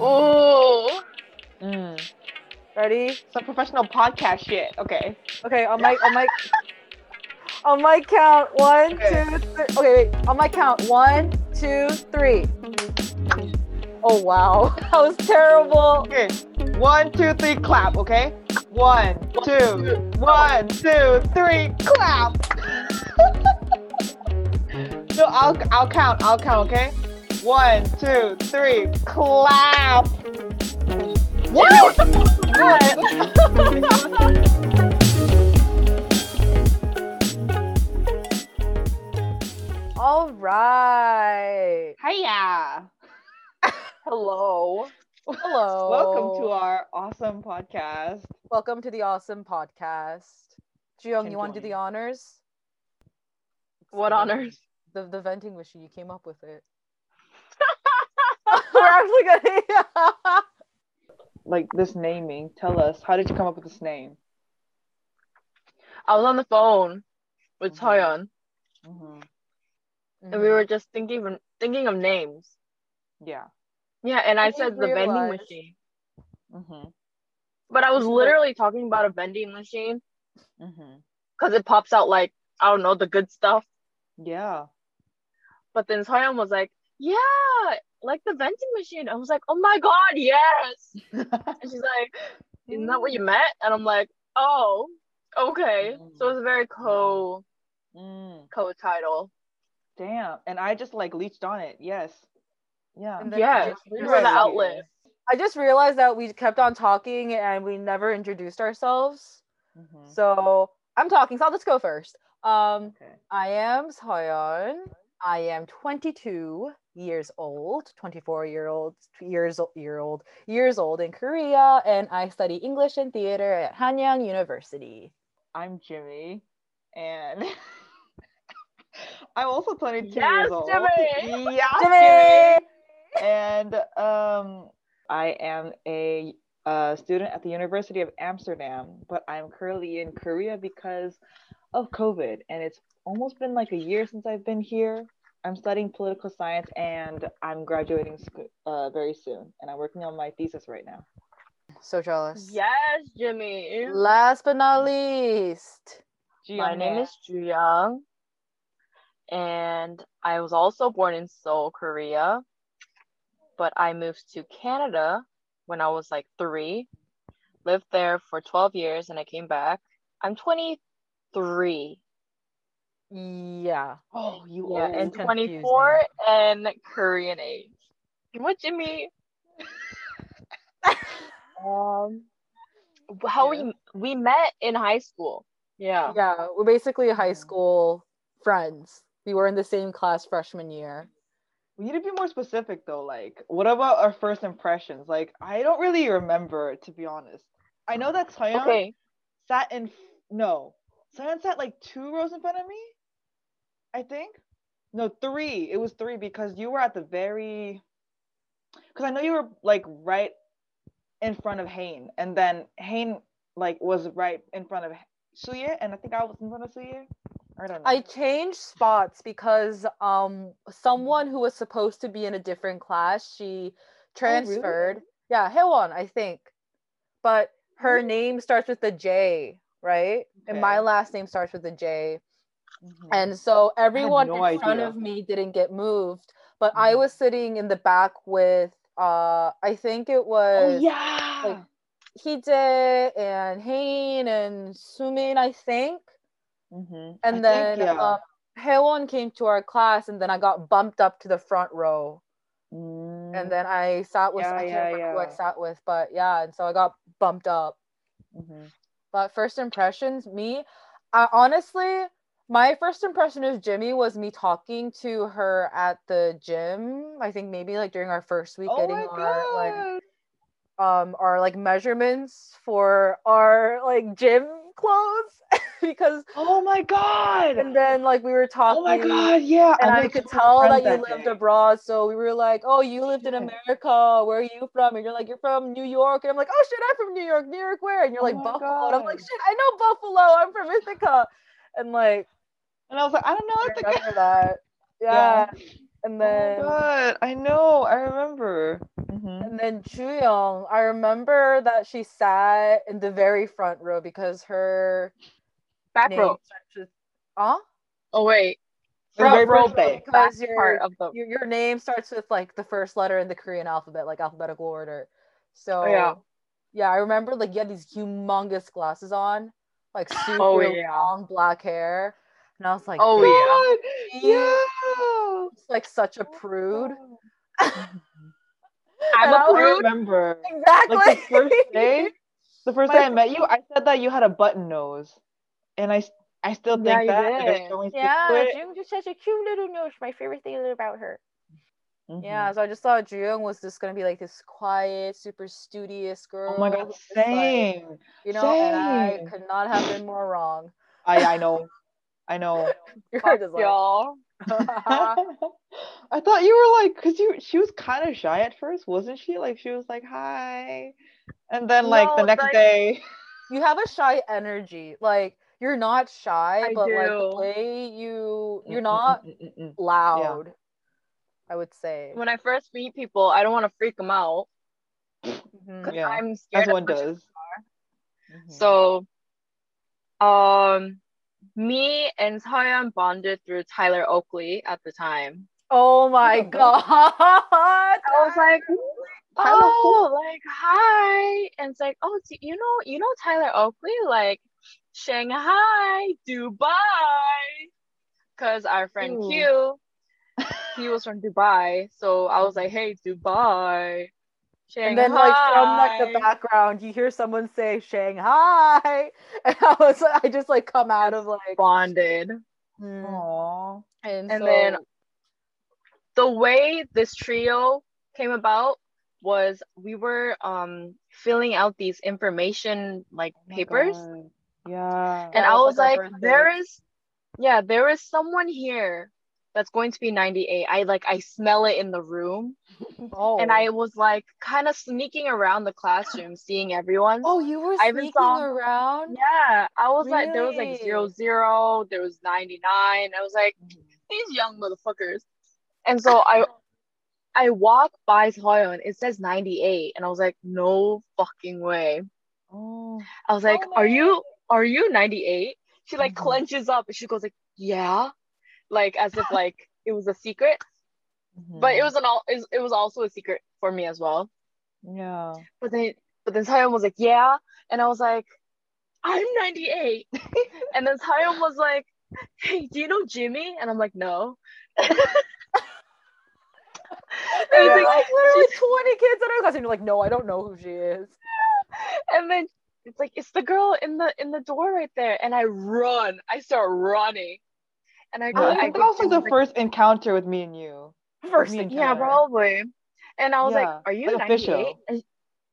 Ooh. Mm. Ready? Some professional podcast shit. Okay. Okay, on my on my on my count one, Okay. two, three. Okay, wait. On my count one, two, three. Oh wow, that was terrible. Okay. One, two, three, clap. Okay. One, two, one, two, three, clap. no, I'll I'll count. I'll count. Okay. One, two, three, clap. What? All right. Hiya. Hello. Hello. Welcome to our awesome podcast. Welcome to the awesome podcast. Jiyong, Can you want to do the honors? What honors? The the venting machine. You came up with it. We're actually gonna. Like this naming. Tell us, how did you come up with this name? I was on the phone with Mhm. Toyon hmm and we were just thinking of, thinking of names. Yeah. Yeah, and I I said the vending realize- machine. hmm But I was literally talking about a vending machine because it pops out like, I don't know, the good stuff. Yeah. But then Toyon was like, yeah, like the vending machine. I was like, oh my God, yes. And she's like, isn't that what you meant? And I'm like, oh, okay. So it's a very co Mm, co title. damn. And I just like leached on it. Yes. Yeah. And Yes, you you were were the right. outlet. I just realized that we kept on talking and we never introduced ourselves. Mhm. So I'm talking, so I'll just go first. Um, Okay. I am Soyeon. I am 22 years old, 24 year old years o- year old years old in Korea, and I study English and theater at Hanyang University. I'm Jimmy, and I'm also 22 Yes, years old. Jimmy! Yeah, Jimmy! And um, I am a uh, student at the University of Amsterdam, but I'm currently in Korea because of COVID, and it's almost been like a year since I've been here. I'm studying political science, and I'm graduating sc- uh, very soon, and I'm working on my thesis right now. So jealous. Yes, Jimmy. Last but not least, My name Nae. is Juyang, and I was also born in Seoul, Korea, but I moved to Canada when I was like three, lived there for 12 years, and I came back. I'm 23. Yeah. Oh, you Yeah, old. and confusing. 24 and Korean age. What, Jimmy? um, how Yeah. we we met in high school. Yeah. Yeah, we're basically high school friends. We were in the same class freshman year. We need to be more specific though. Like, what about our first impressions? Like, I don't really remember, to be honest. I know that Soyeon Okay. sat in no, Soyeon sat like two rows in front of me. I think. No, three. It was three because you were at the very. Because I know you were like right in front of Hain, and then Hain like was right in front of Suye, and I think I was in front of Suye. I don't know. I changed spots because um someone who was supposed to be in a different class, she really? transferred. Yeah, Hewon, I think. But her Really? name starts with a J, right? And my last name starts with a J. Mhm. And so everyone no in front of me didn't get moved, but I Mhm. was sitting in the back with uh I think it oh was yeah. Hije and Hain and Sumin, I think. Mhm. And I then think, yeah. um, Haewon came to our class, and then I got bumped up to the front row. Mm, And then I sat with Yeah, I can't yeah, remember who I sat with, but yeah, and so I got bumped up. mhm. But first impressions, me, I, honestly, my first impression of Jimmy was me talking to her at the gym. I think maybe like during our first week Oh getting our like um our like measurements for our like gym clothes because Oh my god. and then like we were talking Oh my god. Yeah. and I could tell that friends you lived day. abroad. So we were like, "Oh, you lived in America. Where are you from?" And you're like, "You're from New York." And I'm like, "Oh shit, I'm from New York. New York where?" And you're Oh like, "Buffalo." And I'm like, "Shit, I know Buffalo. I'm from Ithaca." And like, And I was like, I don't know I what to remember that. Yeah. And Oh then my god, I know, I remember. Mhm. and then Juyoung, I remember that she sat in the very front row because her Back name row. starts with huh? Oh wait. Front very row first day. back Because your, part of the your your name starts with like the first letter in the Korean alphabet, like alphabetical order. So Oh, yeah. yeah, I remember like you had these humongous glasses on, like super Oh, yeah. long black hair, and I was like, Oh, "Damn, yeah. God, yeah. it's like such a prude. I'm And I a I prude. remember. Exactly. Like the first day, the first My day I met you, I said that you had a button nose, and I I still think Yeah, you that. like, did. yeah, to it. Jung just has a cute little nose. My favorite thing about her. Mhm. Yeah, so I just thought Jung was just gonna be like this quiet, super studious girl. Oh my god, who just, like, same. you know, and I could not have been more wrong. I, I know, I know. You're Fuck just like, y'all. I thought you were like, cause you, she was kind of shy at first, wasn't she? Like she was like, hi, and then like the next like- day, you have a shy energy. Like you're not shy, I but like the way you you're not loud. I would say. When I first meet people, I don't want to freak them out because Yeah, I'm scared. as of one pushing does. Mhm. So, um, me and Soyeon bonded through Tyler Oakley at the time. Oh my the god! I was like, Tyler oh, like hi, and it's like, oh, do you know, you know Tyler Oakley, like Shanghai, Dubai, because our friend Ooh. Q, he was from Dubai, so I was like, hey, Dubai, Shanghai. And then like from like the background, you hear someone say Shanghai, and I was I just like come out of like bonded. mm, Aw. and, And so, then the way this trio came about was we were um filling out these information like Oh papers God. Yeah. and I was, was like, like there is yeah there is someone here that's going to be 98 I like I smell it in the room oh, and I was like kind of sneaking around the classroom seeing everyone oh you were I sneaking saw- around. yeah I was like there was like zero zero there was 99 I was like these young motherfuckers. And so I I walk by Soyeon, it says 98, and I was like, no fucking way. Oh. I was like, Oh, are you are you 98? She like Mhm. clenches up and she goes like, yeah, like as if like it was a secret. But it mm-hmm. was an all it was also a secret for me as well. Yeah. But then but then Soyeon was like, yeah, and I was like, I'm 98. and then Soyeon was like, hey, do you know Jimmy? And I'm like, no. And like, then literally 20 kids in our class, and you're like, no, I don't know who she is. and then it's like it's the girl in the in the door right there and i run i start running and i go I i think that was like the first encounter with me and you. First and yeah probably and i was Yeah, like are you like 98 official. and,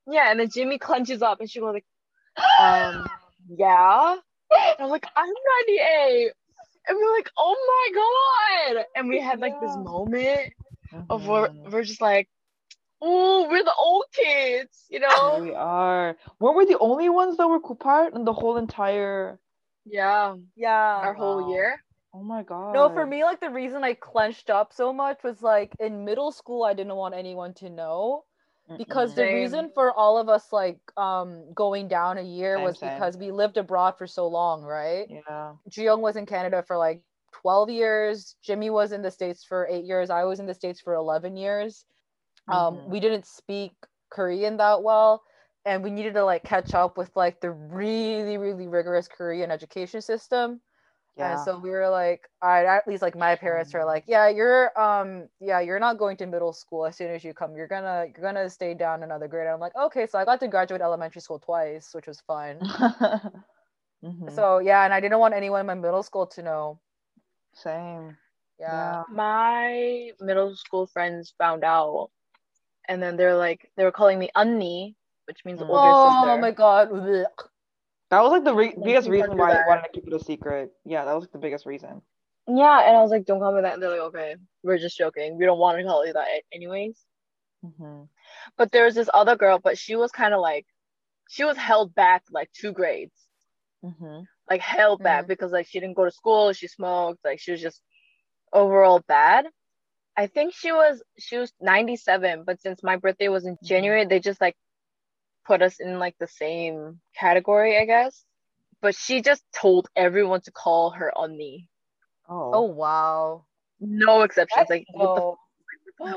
yeah and then jimmy clenches up and she goes like um yeah and i'm like i'm 98 and we're like oh my god and we had like this Yeah. moment of where Mhm. we're just like oh we're the old kids you know we are. Weren't we the only ones that were apart in the whole entire? yeah Yeah. our whole year Oh my god. No, for me, like the reason I clenched up so much was like in middle school, I didn't want anyone to know because the reason for all of us like um going down a year Same, was same. because we lived abroad for so long, right? Yeah. Jiyoung was in Canada for like 12 years. Jimmy was in the States for eight years. I was in the States for 11 years. Um, Mhm. we didn't speak Korean that well. And we needed to like catch up with like the really, really rigorous Korean education system. Yeah. And so we were like, all right, at least like my parents are like, yeah, you're um yeah, you're not going to middle school as soon as you come. You're gonna you're gonna stay down another grade. And I'm like, okay, so I got to graduate elementary school twice, which was fun. Mhm. So yeah, and I didn't want anyone in my middle school to know. Same. Yeah. my middle school friends found out and then they're like they were calling me Unni, which means Mm. older Oh sister. Oh my god. That was like the re- biggest reason why I that. wanted to keep it a secret. Yeah, that was like, the biggest reason. Yeah, and I was like, don't call me that. And they're like, okay, we're just joking. We don't want to call you that anyways. hmm But there was this other girl, but she was kind of like, she was held back like two grades, hmm like held back Mm. because like she didn't go to school, she smoked, like she was just overall bad. I think she was she was 97, but since my birthday was in Mhm. January, they just like put us in like the same category, I guess. But she just told everyone to call her Onni. Oh. Oh wow. No exceptions. That's like what the dope.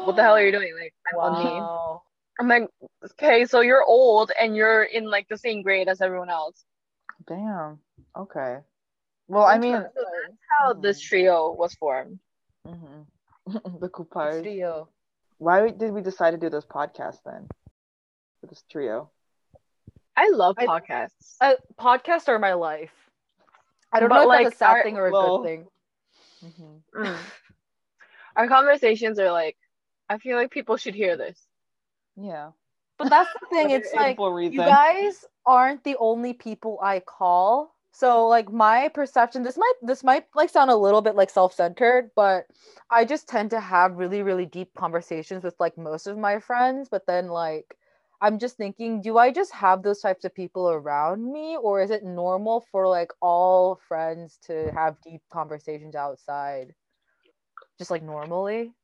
what the hell are you doing? Like I'm Onni. Wow. I'm like, okay, so you're old and you're in like the same grade as everyone else. Damn. Okay. Well, I mean, that's how this Mhm. trio was formed. mhm. the Coupars. Trio. Why did we decide to do this podcast then? For this trio. I love I- podcasts. Uh, podcasts are my life. I don't But, know if like, that's a sad our- thing or a well- good thing. Mhm. Mm. Our conversations are like, I feel like people should hear this. Yeah. But that's the thing. It's like reason. you guys aren't the only people I call. So like my perception, this might this might like sound a little bit like self-centered, but I just tend to have really really deep conversations with like most of my friends. But then like I'm just thinking, do I just have those types of people around me, or is it normal for like all friends to have deep conversations outside, just like normally?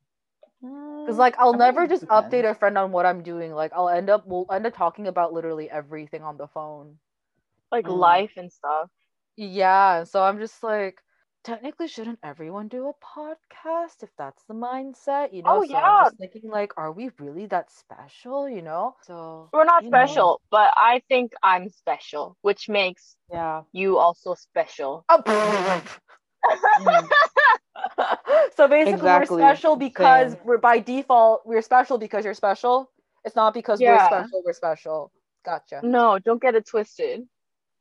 Because like I'll I never just depends. update a friend on what I'm doing. Like I'll end up we'll end up talking about literally everything on the phone. Like Mm. life and stuff. Yeah, so I'm just like technically shouldn't everyone do a podcast if that's the mindset, you know? Oh, so yeah. I'm just thinking like are we really that special, you know? So We're not you know. special, but I think I'm special, which makes Yeah. you also special. Oh, Mm. so basically Exactly, we're special because same. we're by default we're special because you're special. It's not because we're special, we're special. Gotcha. No, don't get it twisted.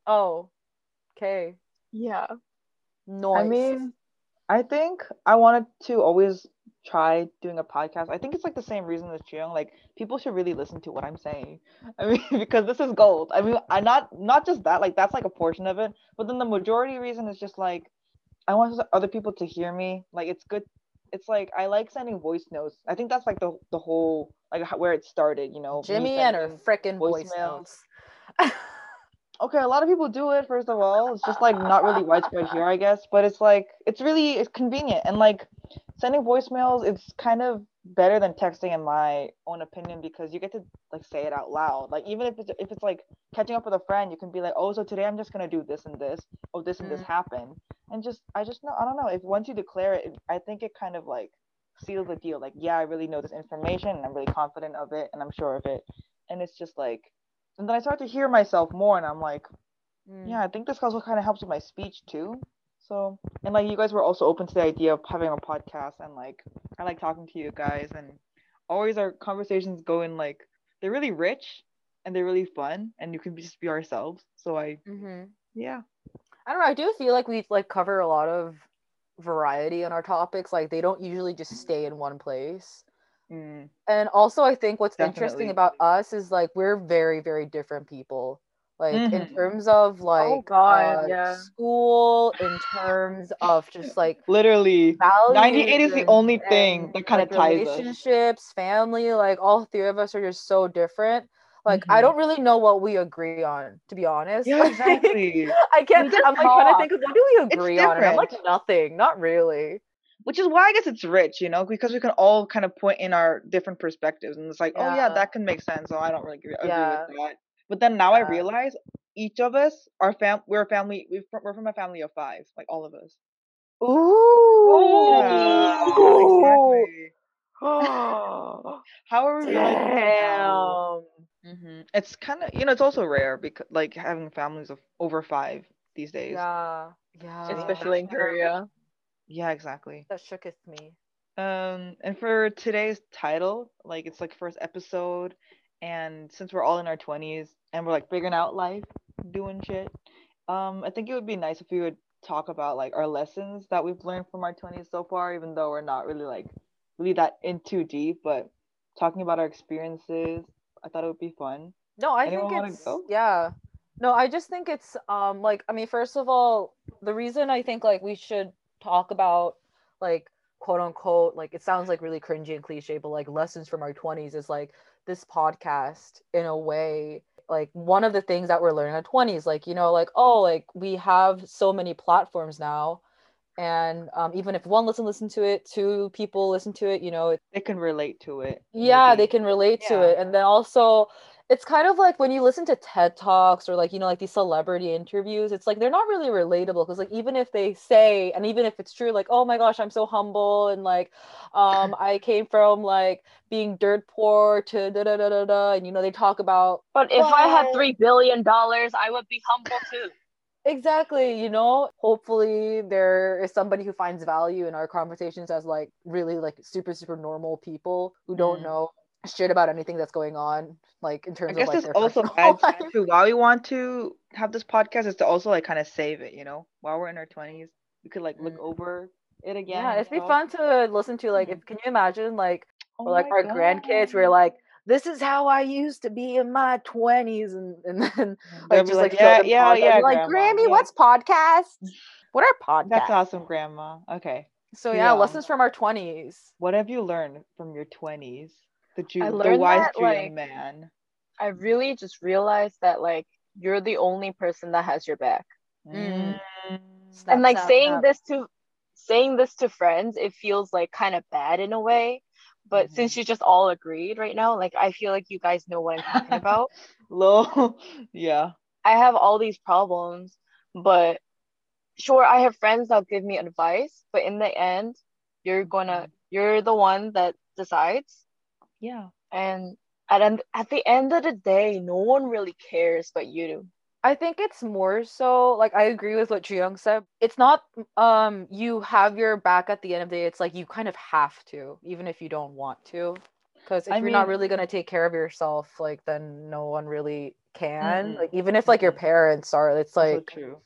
Oh, okay. Yeah. Noise. I mean, I think I wanted to always try doing a podcast. I think it's like the same reason as Chiyoung. Like people should really listen to what I'm saying. I mean, because this is gold. I mean, I not not just that. Like that's like a portion of it, but then the majority reason is just like I want other people to hear me. Like it's good. It's like I like sending voice notes. I think that's like the the whole like where it started. You know, Jimmy and her sending- frickin' voice voicemails. okay a lot of people do it first of all. It's just like not really widespread here i guess but it's like it's really it's convenient. And like sending voicemails it's kind of better than texting in my own opinion because you get to like say it out loud. Like even if it's if it's like catching up with a friend you can be like oh so today i'm just gonna do this and this. Oh this and this Mm. happened. And just i just know i don't know. If once you declare it, it i think it kind of like seals the deal. Like yeah i really know this information and i'm really confident of it and i'm sure of it. And it's just like and then I start to hear myself more, and I'm like, Mm. yeah, I think this also kind of helps with my speech too. So, and like you guys were also open to the idea of having a podcast, and like I like talking to you guys, and always our conversations go in like they're really rich and they're really fun, and you can just be ourselves. So I, Mhm. yeah, I don't know. I do feel like we like cover a lot of variety in our topics. Like they don't usually just stay in one place. Mm, And also, I think what's interesting about us is like we're very, very different people. Like in Mhm. terms of like God, uh, yeah. school, in terms of just like literally, 98 is the only thing that kind like, of ties us. relationships, family. Like all three of us are just so different. Like I Mhm. don't really know what we agree on, to be honest. Yeah, exactly. I can't. I'm like trying to think of what do we agree on, I'm like nothing, not really. Which is why I guess it's rich, you know, because we can all kind of point in our different perspectives, and it's like, oh yeah, Yeah. that can make sense. So I don't really agree, agree with that. But then now I realize each of us are fam. We're a family. We're from, we're from a family of five, like all of us. Ooh. Yeah, Ooh. exactly. Oh. How are we realizing this now? Damn. hmm It's kind of you know it's also rare because like having families of over five these days. Yeah. Yeah. Especially in Korea. Yeah, exactly. that shooketh me. Um, and for today's title, like it's like first episode, and since we're all in our twenties and we're like figuring out life, doing shit, um, I think it would be nice if we would talk about like our lessons that we've learned from our twenties so far, even though we're not really like really that in too deep, but talking about our experiences, I thought it would be fun. No, I Anyone think it's go? yeah. No, I just think it's um like I mean first of all, the reason I think like we should talk about like quote unquote like it sounds like really cringy and cliche, but like lessons from our 20s is like this podcast in a way like one of the things that we're learning in our 20s like you know like oh like we have so many platforms now and um, even if one listen listen to it two people listen to it you know it, They can relate to it. yeah maybe. they can relate to it and then also it's kind of like when you listen to ted talks or like you know like these celebrity interviews it's like they're not really relatable because like even if they say and even if it's true like oh my gosh i'm so humble and like um i came from like being dirt poor to da da da da da and you know they talk about But if I had three billion dollars, I would be humble too. Exactly, you know, hopefully there is somebody who finds value in our conversations as like really like super super normal people who don't Mm. know shit about anything that's going on like in I terms of guess like this their also personal adds life. to why we want to have this podcast is to also like kind of save it, you know, while we're in our twenties, we could like look Mm. over it again. Yeah, it'd be stuff. fun to listen to like Mm. if can you imagine like Oh or like our grandkids we're like this is how I used to be in my 20s and and then like just like, like, yeah, yeah, podcasts. yeah, like Grammy, yeah." what's podcast? What are podcasts? That's awesome, grandma. Okay. So yeah, yeah. lessons from our 20s. What have you learned from your twenties? The Jew, the wise that, Jew like, man. I really just realized that like you're the only person that has your back. Mm. Mm. Snap, and like snap, saying snap. this to saying this to friends, it feels like kind of bad in a way. But Mhm. since you just all agreed right now, like I feel like you guys know what I'm talking about. Low, yeah. I have all these problems, but sure, I have friends that'll give me advice, but in the end, you're gonna you're the one that decides. Yeah. And at at the end of the day, no one really cares but you do. I think it's more so like I agree with what Juyong said. It's not um you have your back at the end of the day. It's like you kind of have to, even if you don't want to. Because if I you're not really gonna take care of yourself, like then no one really can. Mm-mm. Like even if like your parents are, it's like true.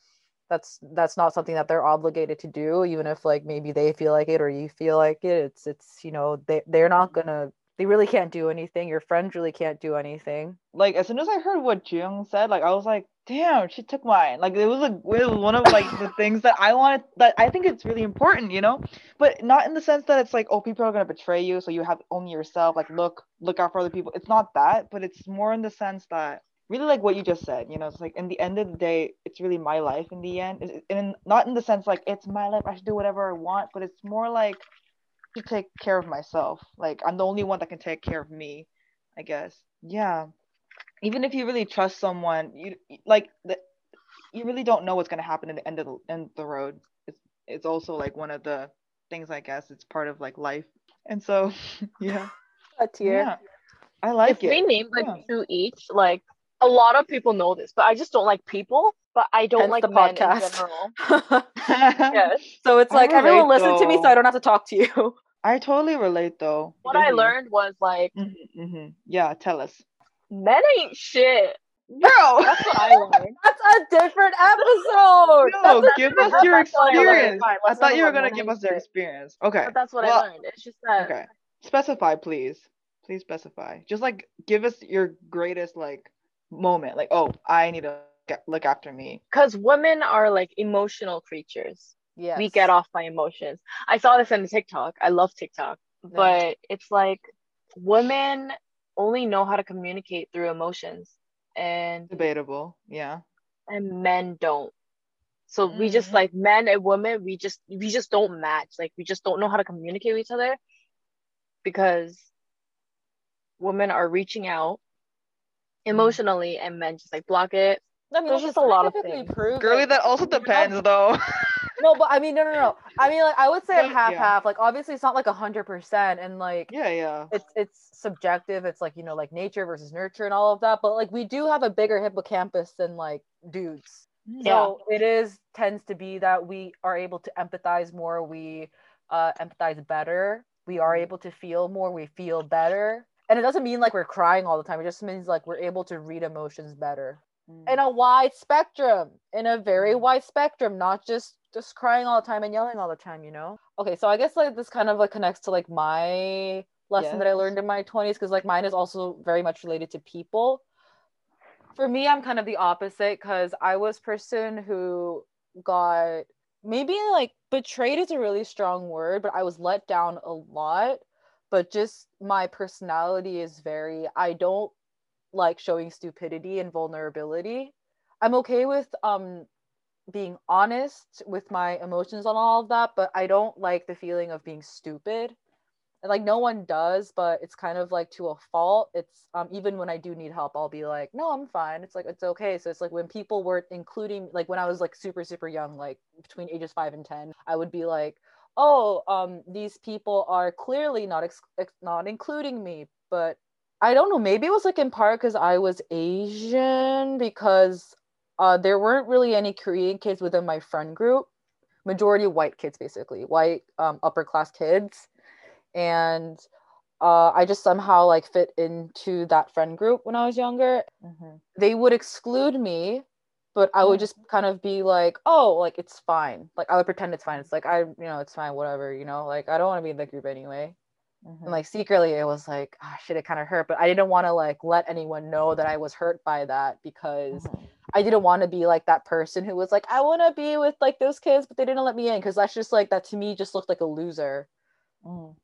that's that's not something that they're obligated to do, even if like maybe they feel like it or you feel like it. It's it's you know, they they're not gonna they really can't do anything. Your friends really can't do anything. Like as soon as I heard what Jung said, like I was like, damn, she took mine. Like it was like it was one of like the things that I wanted that I think it's really important, you know? But not in the sense that it's like, oh, people are gonna betray you, so you have only yourself, like look, look out for other people. It's not that, but it's more in the sense that really like what you just said, you know, it's like in the end of the day, it's really my life in the end. And not in the sense like it's my life, I should do whatever I want, but it's more like to take care of myself. Like I'm the only one that can take care of me, I guess. Yeah. Even if you really trust someone, you like the, you really don't know what's gonna happen at the end of the end of the road. It's it's also like one of the things I guess it's part of like life. And so yeah. A tear. Yeah. I like if we name like Yeah. two each, like a lot of people know this, but I just don't like people. But I don't Hence like the men in podcast. general. Yes. so it's I like everyone listen to me so. I don't have to talk to you. I totally relate though. What I learned was like Mhm, mhm. Yeah, tell us. men ain't shit. Bro, That's what I learned. That's a different episode. no, That's give us your what I experience. I thought you were gonna give us your experience. Okay. But that's what Well, I learned. It's just that Okay. Specify, please. Please specify. Just like give us your greatest like moment. Like, oh, I need to get, look after me. because women are like emotional creatures. Yes. We get off by emotions. I saw this in the TikTok. I love TikTok, but it's like women only know how to communicate through emotions, and Debatable. Yeah. and men don't. So we just Mhm. like men and women, we just we just don't match. Like we just don't know how to communicate with each other because women are reaching out emotionally and men just like block it. I mean, There's just a lot of things. proven. Girly, that also depends though. No, but I mean, no, no, no. I mean, like, I would say I'm But, half yeah. half. Like, obviously, it's not like a hundred percent, and like, yeah, yeah. it's it's subjective. It's like you know, like nature versus nurture and all of that. But like, we do have a bigger hippocampus than like dudes. Yeah. So it is tends to be that we are able to empathize more. We uh, empathize better. We are Mhm. able to feel more. We feel better. And it doesn't mean like we're crying all the time. It just means like we're able to read emotions better Mm. in a wide spectrum, in a very Mm. wide spectrum, not just just crying all the time and yelling all the time. You know. Okay, so I guess like this kind of like connects to like my lesson that I learned in my twenties because like mine is also very much related to people for me i'm kind of the opposite because i was person who got maybe like betrayed is a really strong word but i was let down a lot but just my personality is very i don't like showing stupidity and vulnerability i'm okay with um being honest with my emotions on all of that, but I don't like the feeling of being stupid. And like no one does, but it's kind of like to a fault. It's um even when I do need help, I'll be like, no, I'm fine. It's like it's okay. So it's like when people were including like when I was like super, super young, like between ages five and ten, I would be like, oh, um, these people are clearly not ex- ex- not including me, but I don't know. Maybe it was like in part because I was Asian because uh, there weren't really any Korean kids within my friend group. Majority white kids, basically white um, upper class kids, and uh, I just somehow like fit into that friend group when I was younger. Mm-hmm. They would exclude me, but I would just kind of be like, oh, like it's fine. Like I would pretend it's fine. It's like I, you know, it's fine, whatever. You know, like I don't want to be in the group anyway. Mm-hmm. And like secretly, it was like, ah, shit, it kind of hurt, but I didn't want to like let anyone know that I was hurt by that because Mhm. I didn't want to be like that person who was like, I want to be with like those kids, but they didn't let me in because that's just like that to me just looked like a loser. Mhm.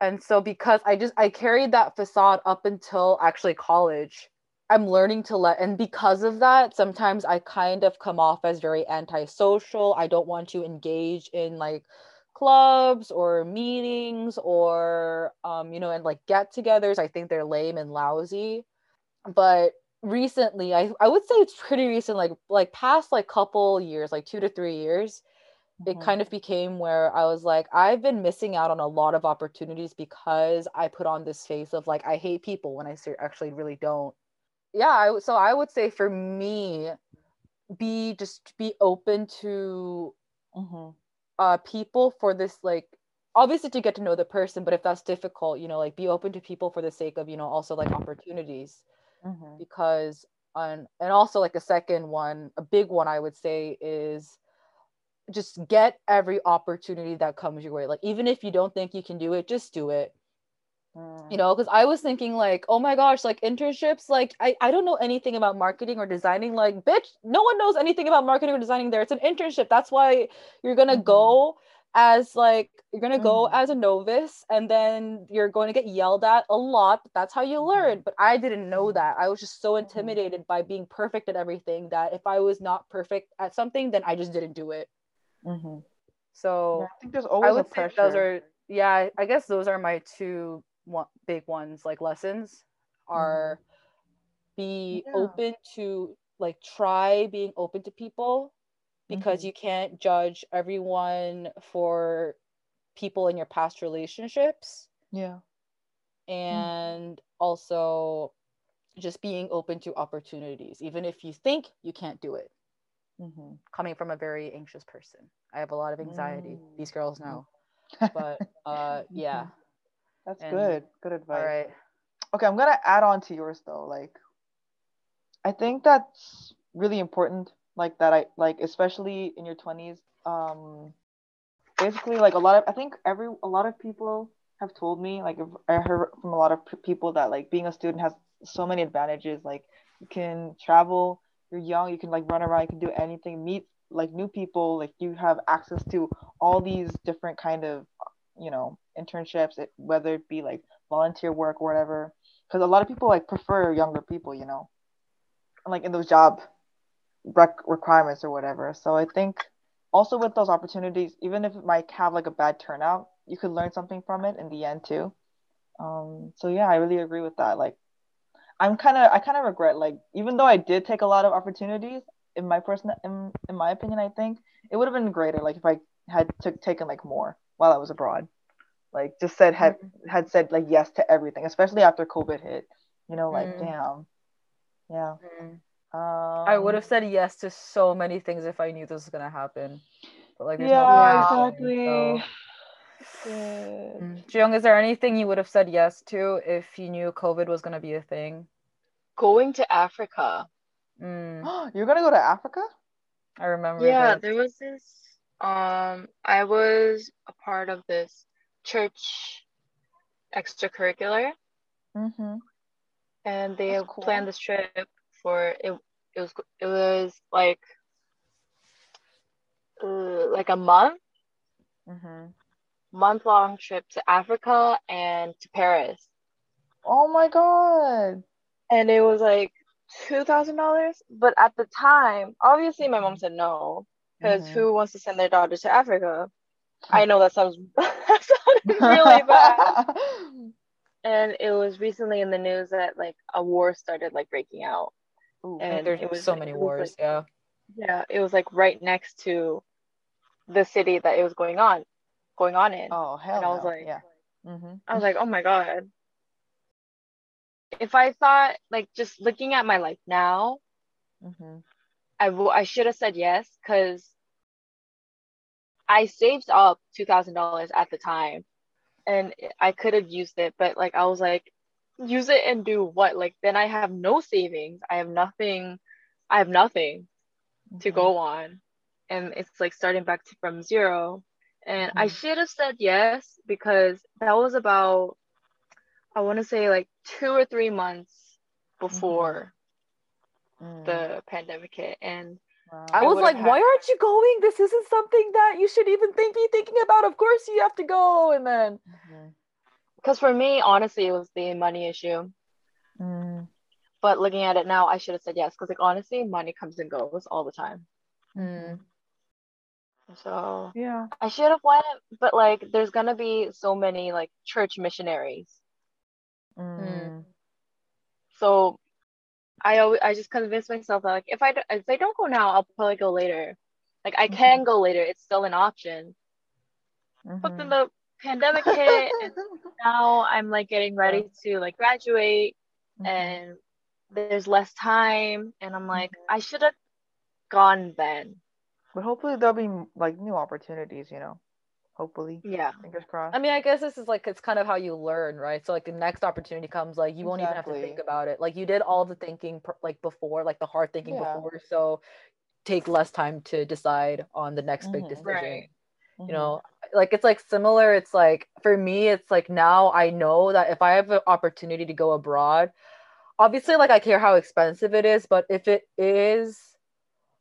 And so because I just I carried that facade up until actually college, I'm learning to let and because of that, sometimes I kind of come off as very antisocial. I don't want to engage in like clubs or meetings or um you know and like get-togethers. I think they're lame and lousy. But recently, I I would say it's pretty recent like like past like couple years, like 2 to 3 years, it Mhm. kind of became where I was like, I've been missing out on a lot of opportunities because I put on this face of like, I hate people when I actually really don't. Yeah, I, so I would say for me, be just be open to Mhm. Uh people for this like obviously to get to know the person, but if that's difficult, you know, like be open to people for the sake of, you know, also like opportunities Mhm. because on and also like a second one, a big one I would say is just get every opportunity that comes your way. Like even if you don't think you can do it, just do it. Mm. You know, because I was thinking like, oh my gosh, like internships, like I, I don't know anything about marketing or designing. Like, bitch, no one knows anything about marketing or designing there. It's an internship. That's why you're gonna Mhm. go as like you're gonna go Mhm. as a novice and then you're going to get yelled at a lot. That's how you learn. But I didn't know Mhm. that. I was just so Mhm. intimidated by being perfect at everything that if I was not perfect at something, then I just didn't do it. Mhm. So Yeah, I think there's I always a would say pressure. those are yeah, I- I guess those are my two one, big ones like lessons are be Yeah. open to like try being open to people because Mhm. you can't judge everyone for people in your past relationships yeah. and also just being open to opportunities even if you think you can't do it Mhm. coming from a very anxious person i have a lot of anxiety Mm. these girls know but uh yeah Mhm. That's And- good. Good advice. all right Okay, I'm gonna add on to yours though. Like, I think that's really important. Like that, I like especially in your 20s. Um, basically, like a lot of I think every a lot of people have told me like I heard from a lot of people that like being a student has so many advantages. Like you can travel, you're young, you can like run around, you can do anything, meet like new people, like you have access to all these different kind of you know internships, it- whether it be like volunteer work or whatever. Because a lot of people like prefer younger people, you know, like in those job rec- requirements or whatever. So I think also with those opportunities, even if it might have like a bad turnout, you could learn something from it in the end too. Um, so yeah, I really agree with that. Like, I'm kind of, I kind of regret like, even though I did take a lot of opportunities, in my personal, in, in my opinion, I think it would have been greater like if I had took taken like more while I was abroad. Like just said had had said like yes to everything, especially after COVID hit. You know, like Mm. damn, yeah. Um, I would have said yes to so many things if I knew this was gonna happen. But like, Yeah, no exactly. in, so- Shit. Mm. Jung, is there anything you would have said yes to if you knew COVID was gonna be a thing? Going to Africa. Mm, You're gonna go to Africa? I remember. Yeah, this. there was this. Um, I was a part of this church extracurricular, Mm-hmm. and they cool. planned this trip for it. It was it was like uh, like a month Mm-hmm. month long trip to Africa and to Paris, Oh my god. and it was like two thousand dollars. But at the time, obviously, my mom said no. Because Mhm. who wants to send their daughter to Africa? I know that sounds really bad. And it was recently in the news that like a war started like breaking out. Ooh. And There's was so like- many wars. like- yeah. Yeah, it was like right next to the city that it was going on, going on in. oh hell and I was no. like, yeah. Mm-hmm. I was like, oh my god. If I thought like just looking at my life now, Mm-hmm. I w- I should have said yes because I saved up two thousand dollars at the time, and I could have used it, but like I was like, use it and do what? Like then I have no savings. I have nothing. I have nothing to go on, and it's like starting back to, from zero. And I Mhm. should have said yes because that was about I want to say like two or three months before Mm. the pandemic hit, and Wow. I I was would've like, had- why aren't you going? This isn't something that you should even think be thinking about. Of course you have to go. And then because for me, honestly, it was the money issue. Mm. But looking at it now, I should have said yes because like honestly, money comes and goes all the time. Mm. So Yeah. I should have went, but like there's gonna be so many like church missionaries. Mm. So I always I just convinced myself that like if I if I don't go now, I'll probably go later. Like I can go later; it's still an option. But then Mhm. the pandemic hit, and now I'm like getting ready to like graduate, Mhm. and there's less time, and I'm like I should have gone then. But hopefully there'll be like new opportunities, you know. Hopefully. Yeah. Fingers crossed. I mean, I guess this is like it's kind of how you learn, right? So like the next opportunity comes, like you won't even have to think about it. Like you did all the thinking like before, like the hard thinking Yeah. before. So take less time to decide on the next big Mhm. decision. Right. Mhm. you know like it's like similar it's like for me it's like now i know that if i have an opportunity to go abroad obviously like i care how expensive it is but if it is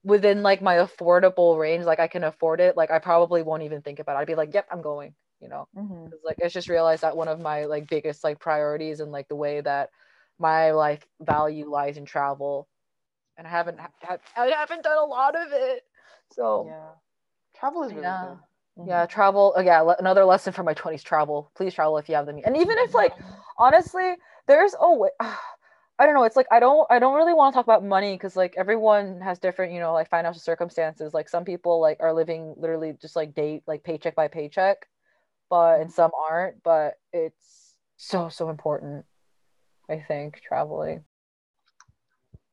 within like my affordable range like i can afford it like i probably won't even think about it i'd be like yep i'm going you know Mhm. 'Cause, like it's just realized that one of my like biggest like priorities and like the way that my life value lies in travel and i haven't ha- i haven't done a lot of it so Yeah. Travel is really Yeah. good. Mhm. yeah, travel. uh, Yeah, le- another lesson for my twenties: travel. Please travel if you have the means. And even if, like, honestly, there's a way. I don't know. It's like I don't. I don't really want to talk about money because like everyone has different, you know, like financial circumstances. Like some people like are living literally just like date like paycheck by paycheck, but and some aren't. But it's so so important. I think traveling.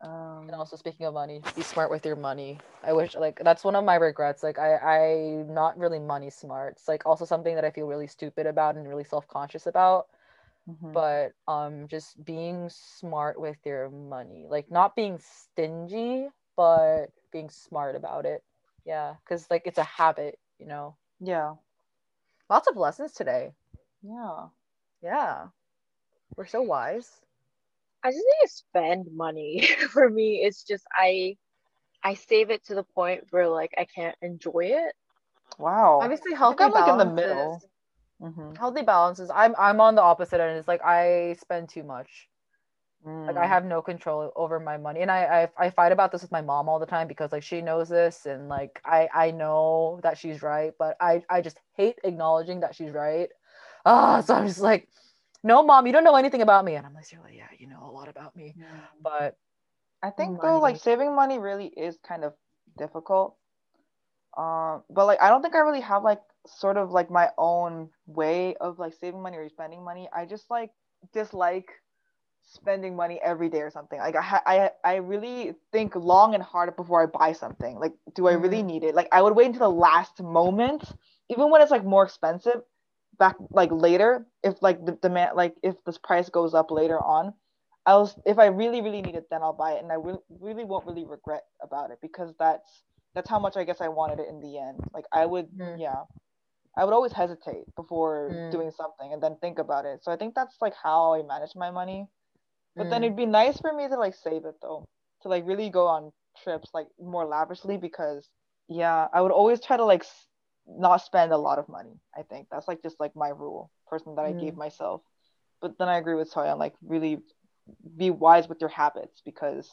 Um, And also speaking of money, be smart with your money. I wish like that's one of my regrets. Like I I'm not really money smart. It's like also something that I feel really stupid about and really self-conscious about. Mhm. But um just being smart with your money. Like not being stingy, but being smart about it. Yeah, cuz like it's a habit, you know. yeah. Lots of lessons today. Yeah. Yeah. We're so wise. I just need to spend money. For me, it's just I I save it to the point where like I can't enjoy it. Wow. Obviously I think healthy I'm like in the balances. middle. Mhm. healthy balances i'm i'm on the opposite end it's like i spend too much like i Mm. have no control over my money and I, I i fight about this with my mom all the time because like she knows this and like i i know that she's right but i i just hate acknowledging that she's right ah so i'm just like no mom you don't know anything about me and i'm like yeah you know a lot about me Mm. but I think though, like saving money really is kind of difficult. Um, but like I don't think I really have like sort of like my own way of like saving money or spending money. I just like dislike spending money every day or something. Like I ha- I I really think long and hard before I buy something. Like, do I really Mm. need it? Like I would wait until the last moment, even when it's like more expensive, back like later. If like the demand, like if this price goes up later on, I'll if I really really need it, then I'll buy it, and I will really won't really regret about it because that's that's how much I guess I wanted it in the end. Like I would, Mm. yeah, I would always hesitate before Mm. doing something and then think about it. So I think that's like how I manage my money. But then Mm. it'd be nice for me to like save it though, to like really go on trips like more lavishly because yeah, I would always try to like s- not spend a lot of money. I think that's like just like my rule, person that I gave myself. But then I agree with Soyeon, like really be wise with your habits because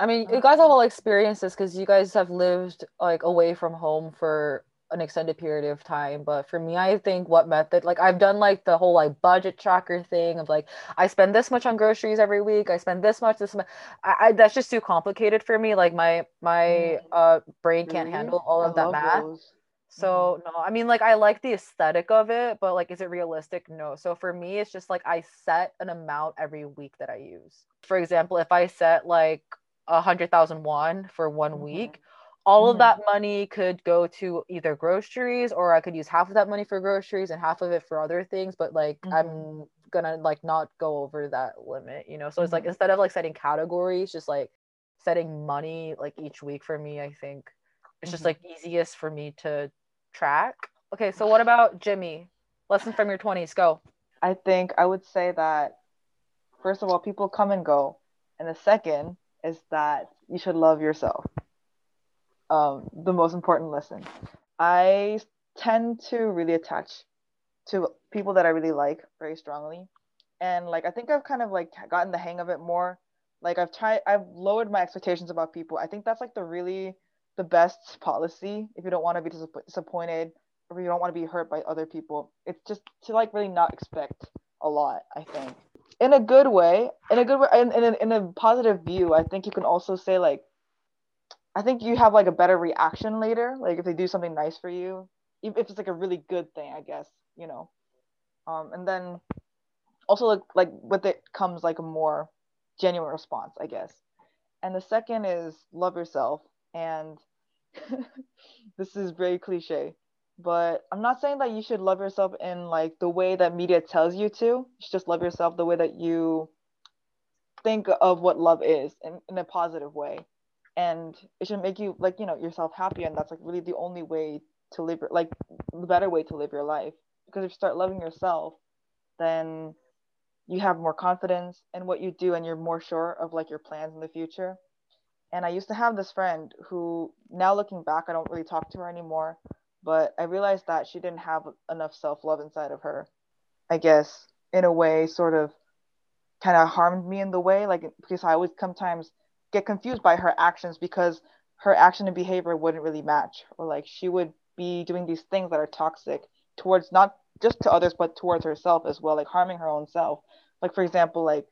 I mean, you guys have all experienced this because you guys have lived like away from home for an extended period of time. But for me, I think what method, like I've done like the whole like budget tracker thing of like I spend this much on groceries every week. I spend this much. This much. I, I that's just too complicated for me. Like my my uh brain can't Really? handle all I of that math. those. So no, I mean like I like the aesthetic of it, but like is it realistic? No. So for me, it's just like I set an amount every week that I use. For example, if I set like a hundred thousand won for one Mhm. week, all of Mhm. that money could go to either groceries or I could use half of that money for groceries and half of it for other things. But like I'm gonna like not go over that limit, you know. So it's like Mhm. instead of like setting categories, just like setting money like each week for me, I think it's just Mhm. like easiest for me to track. Okay, so what about Jimmy? Lesson from your 20s, go. I think I would say that first of all, people come and go, and the second is that you should love yourself. Um, the most important lesson. I tend to really attach to people that I really like very strongly, and like I think I've kind of like gotten the hang of it more. Like I've tried, I've lowered my expectations about people. I think that's like the really the best policy if you don't want to be disapp- disappointed or you don't want to be hurt by other people. It's just to like really not expect a lot. I think in a good way, in a good way, in in a, in a positive view. I think you can also say like, I think you have like a better reaction later. Like if they do something nice for you, if it's like a really good thing, I guess you know. Um, and then also like like with it comes like a more genuine response, I guess. And the second is love yourself. And this is very cliche, but I'm not saying that you should love yourself in like the way that media tells you to. You should just love yourself the way that you think of what love is in, in a positive way. And it should make you like, you know, yourself happy. And that's like really the only way to live like the better way to live your life. Because if you start loving yourself, then you have more confidence in what you do and you're more sure of like your plans in the future. And I used to have this friend who now looking back, I don't really talk to her anymore, but I realized that she didn't have enough self-love inside of her. I guess in a way sort of kind of harmed me in the way like because I would sometimes get confused by her actions because her action and behavior wouldn't really match. Or like she would be doing these things that are toxic towards not just to others but towards herself as well like harming her own self. Like for example like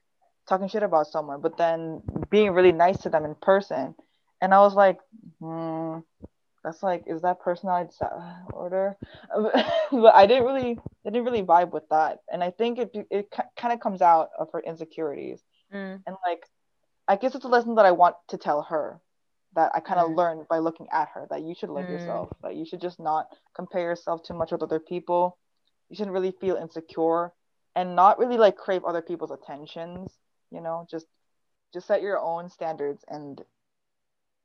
talking shit about someone but then being really nice to them in person. And i was like hmm, that's like is that personality disorder? But i didn't really I didn't really vibe with that. And i think it it kind of comes out of her insecurities. Mm. and like i guess it's a lesson that i want to tell her that i kind of Mm. learned by looking at her that you should love Mm. yourself that you should just not compare yourself too much with other people you shouldn't really feel insecure and not really like crave other people's attentions you know just just set your own standards and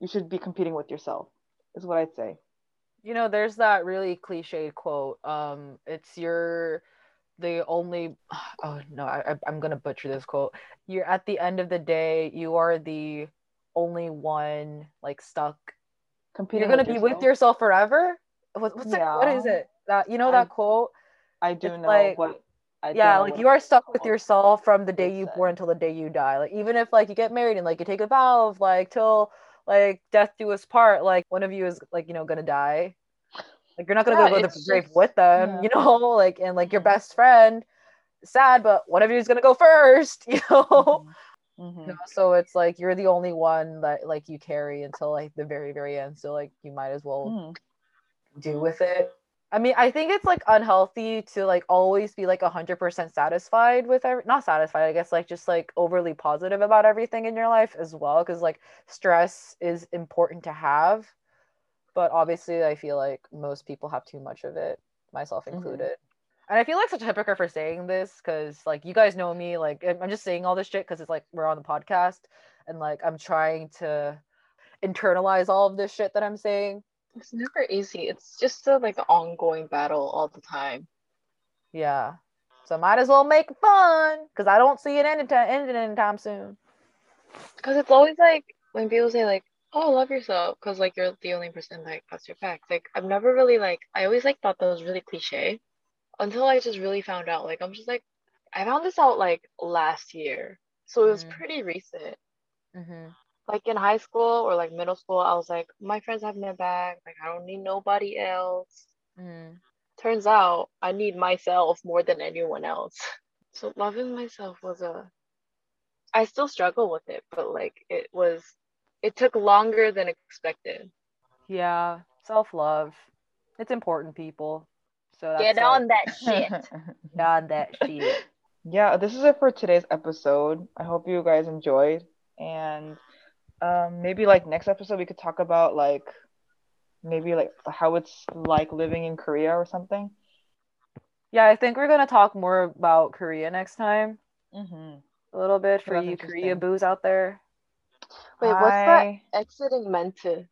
you should be competing with yourself is what i'd say You know, there's that really cliched quote. Um, it's your the only oh no, I I- I'm gonna butcher this quote. You're at the end of the day, you are the only one like stuck. competing You're gonna be with yourself forever. What, what's the, what is it? That you know I- that quote? i do it's know like- what I yeah like you are stuck with yourself from the day you born until the day you die like even if like you get married and like you take a vow of like till like death do us part like one of you is like you know gonna die like you're not gonna Yeah, go to the grave just- with them yeah. you know like and like your best friend sad but one of you is gonna go first you know Mhm. You know, so it's like you're the only one that like you carry until like the very very end so like you might as well Mhm. do with it. I mean, I think it's like unhealthy to like always be like 100% satisfied with every not satisfied, I guess like just like overly positive about everything in your life as well cuz like stress is important to have. But obviously, I feel like most people have too much of it, myself Mhm. included. And I feel like such a hypocrite for saying this cuz like you guys know me, like I'm I'm just saying all this shit cuz it's like we're on the podcast and like I'm trying to internalize all of this shit that I'm saying. It's never easy. It's just a like ongoing battle all the time. Yeah. So might as well make fun because I don't see it anytime ending anytime soon. Because it's always like when people say like, "Oh, love yourself," because like you're the only person that has your back. Like I've never really like I always like thought that was really cliche until I just really found out. Like I'm just like I found this out like last year, so it was Mhm. pretty recent. Mm-hmm. like in high school or like middle school, I was like, my friends have my back. Like I don't need nobody else. Mm. Turns out I need myself more than anyone else. So loving myself was a I still struggle with it, but like it was it took longer than expected. Yeah, self love. It's important, people. So that's Get like- on that shit. Get on that shit. yeah, this is it for today's episode. I hope you guys enjoyed. And um, maybe like next episode we could talk about like maybe like how it's like living in Korea or something. Yeah, I think we're gonna talk more about Korea next time. Mm-hmm. A little bit for That's you. Korea boos out there. Wait, what's that exiting meant to?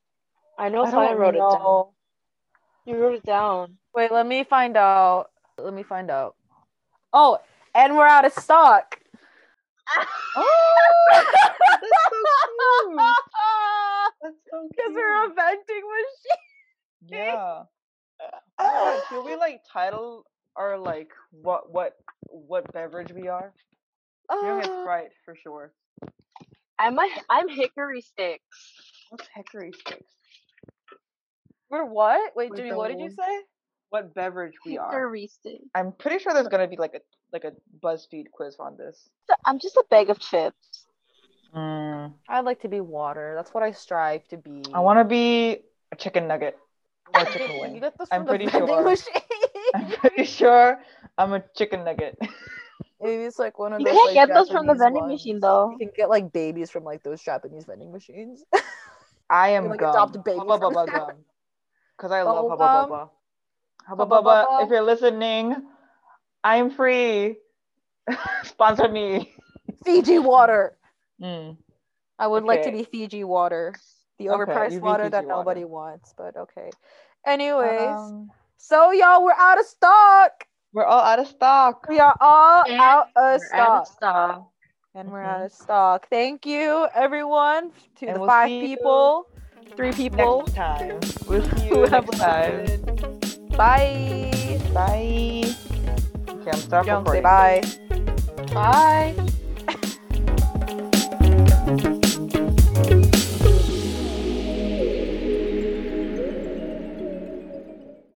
I know I wrote it down. You wrote it down. Wait, let me find out. Let me find out. Oh, and we're out of stock. Oh, that's so cute. That's so Because we're a vending machine. Yeah. Oh, should we like title our like what what what beverage we are? You're gonna get Uh, Sprite for sure. I'm a I'm hickory sticks. What's hickory sticks? we're what? Wait, With Jimmy, what did you say? What beverage we are? Hickory sticks. I'm pretty sure there's gonna be like a like a BuzzFeed quiz on this. I'm just a bag of chips. Mm, I'd like to be water. That's what I strive to be. I want to be a chicken nugget or a chicken You wing. I'm pretty sure. I'm pretty sure I'm a chicken nugget. Maybe it's like one of You those. can't like, get those from the vending ones. machine though. You can get like babies from like those Japanese vending machines. I am like, gum. adopt a baby Hubba bubba gum. Cause I love Bubble hubba gum? bubba. Hubba Hubba bubba. Bubba? If you're listening, I'm free. Sponsor me. Fiji water. Mm. I would like to be Fiji water, the overpriced you be water that water. nobody wants. But okay. Anyways, Um, so y'all, we're out of stock. We're all out of stock. We are all And out of We're stock. out of stock. and we're Mhm. out of stock. Thank you, everyone, to And the we'll five see you people, three people Next time. We'll see you have next time. Bye. Bye. Okay, I'm stop Don't say bye. Bye.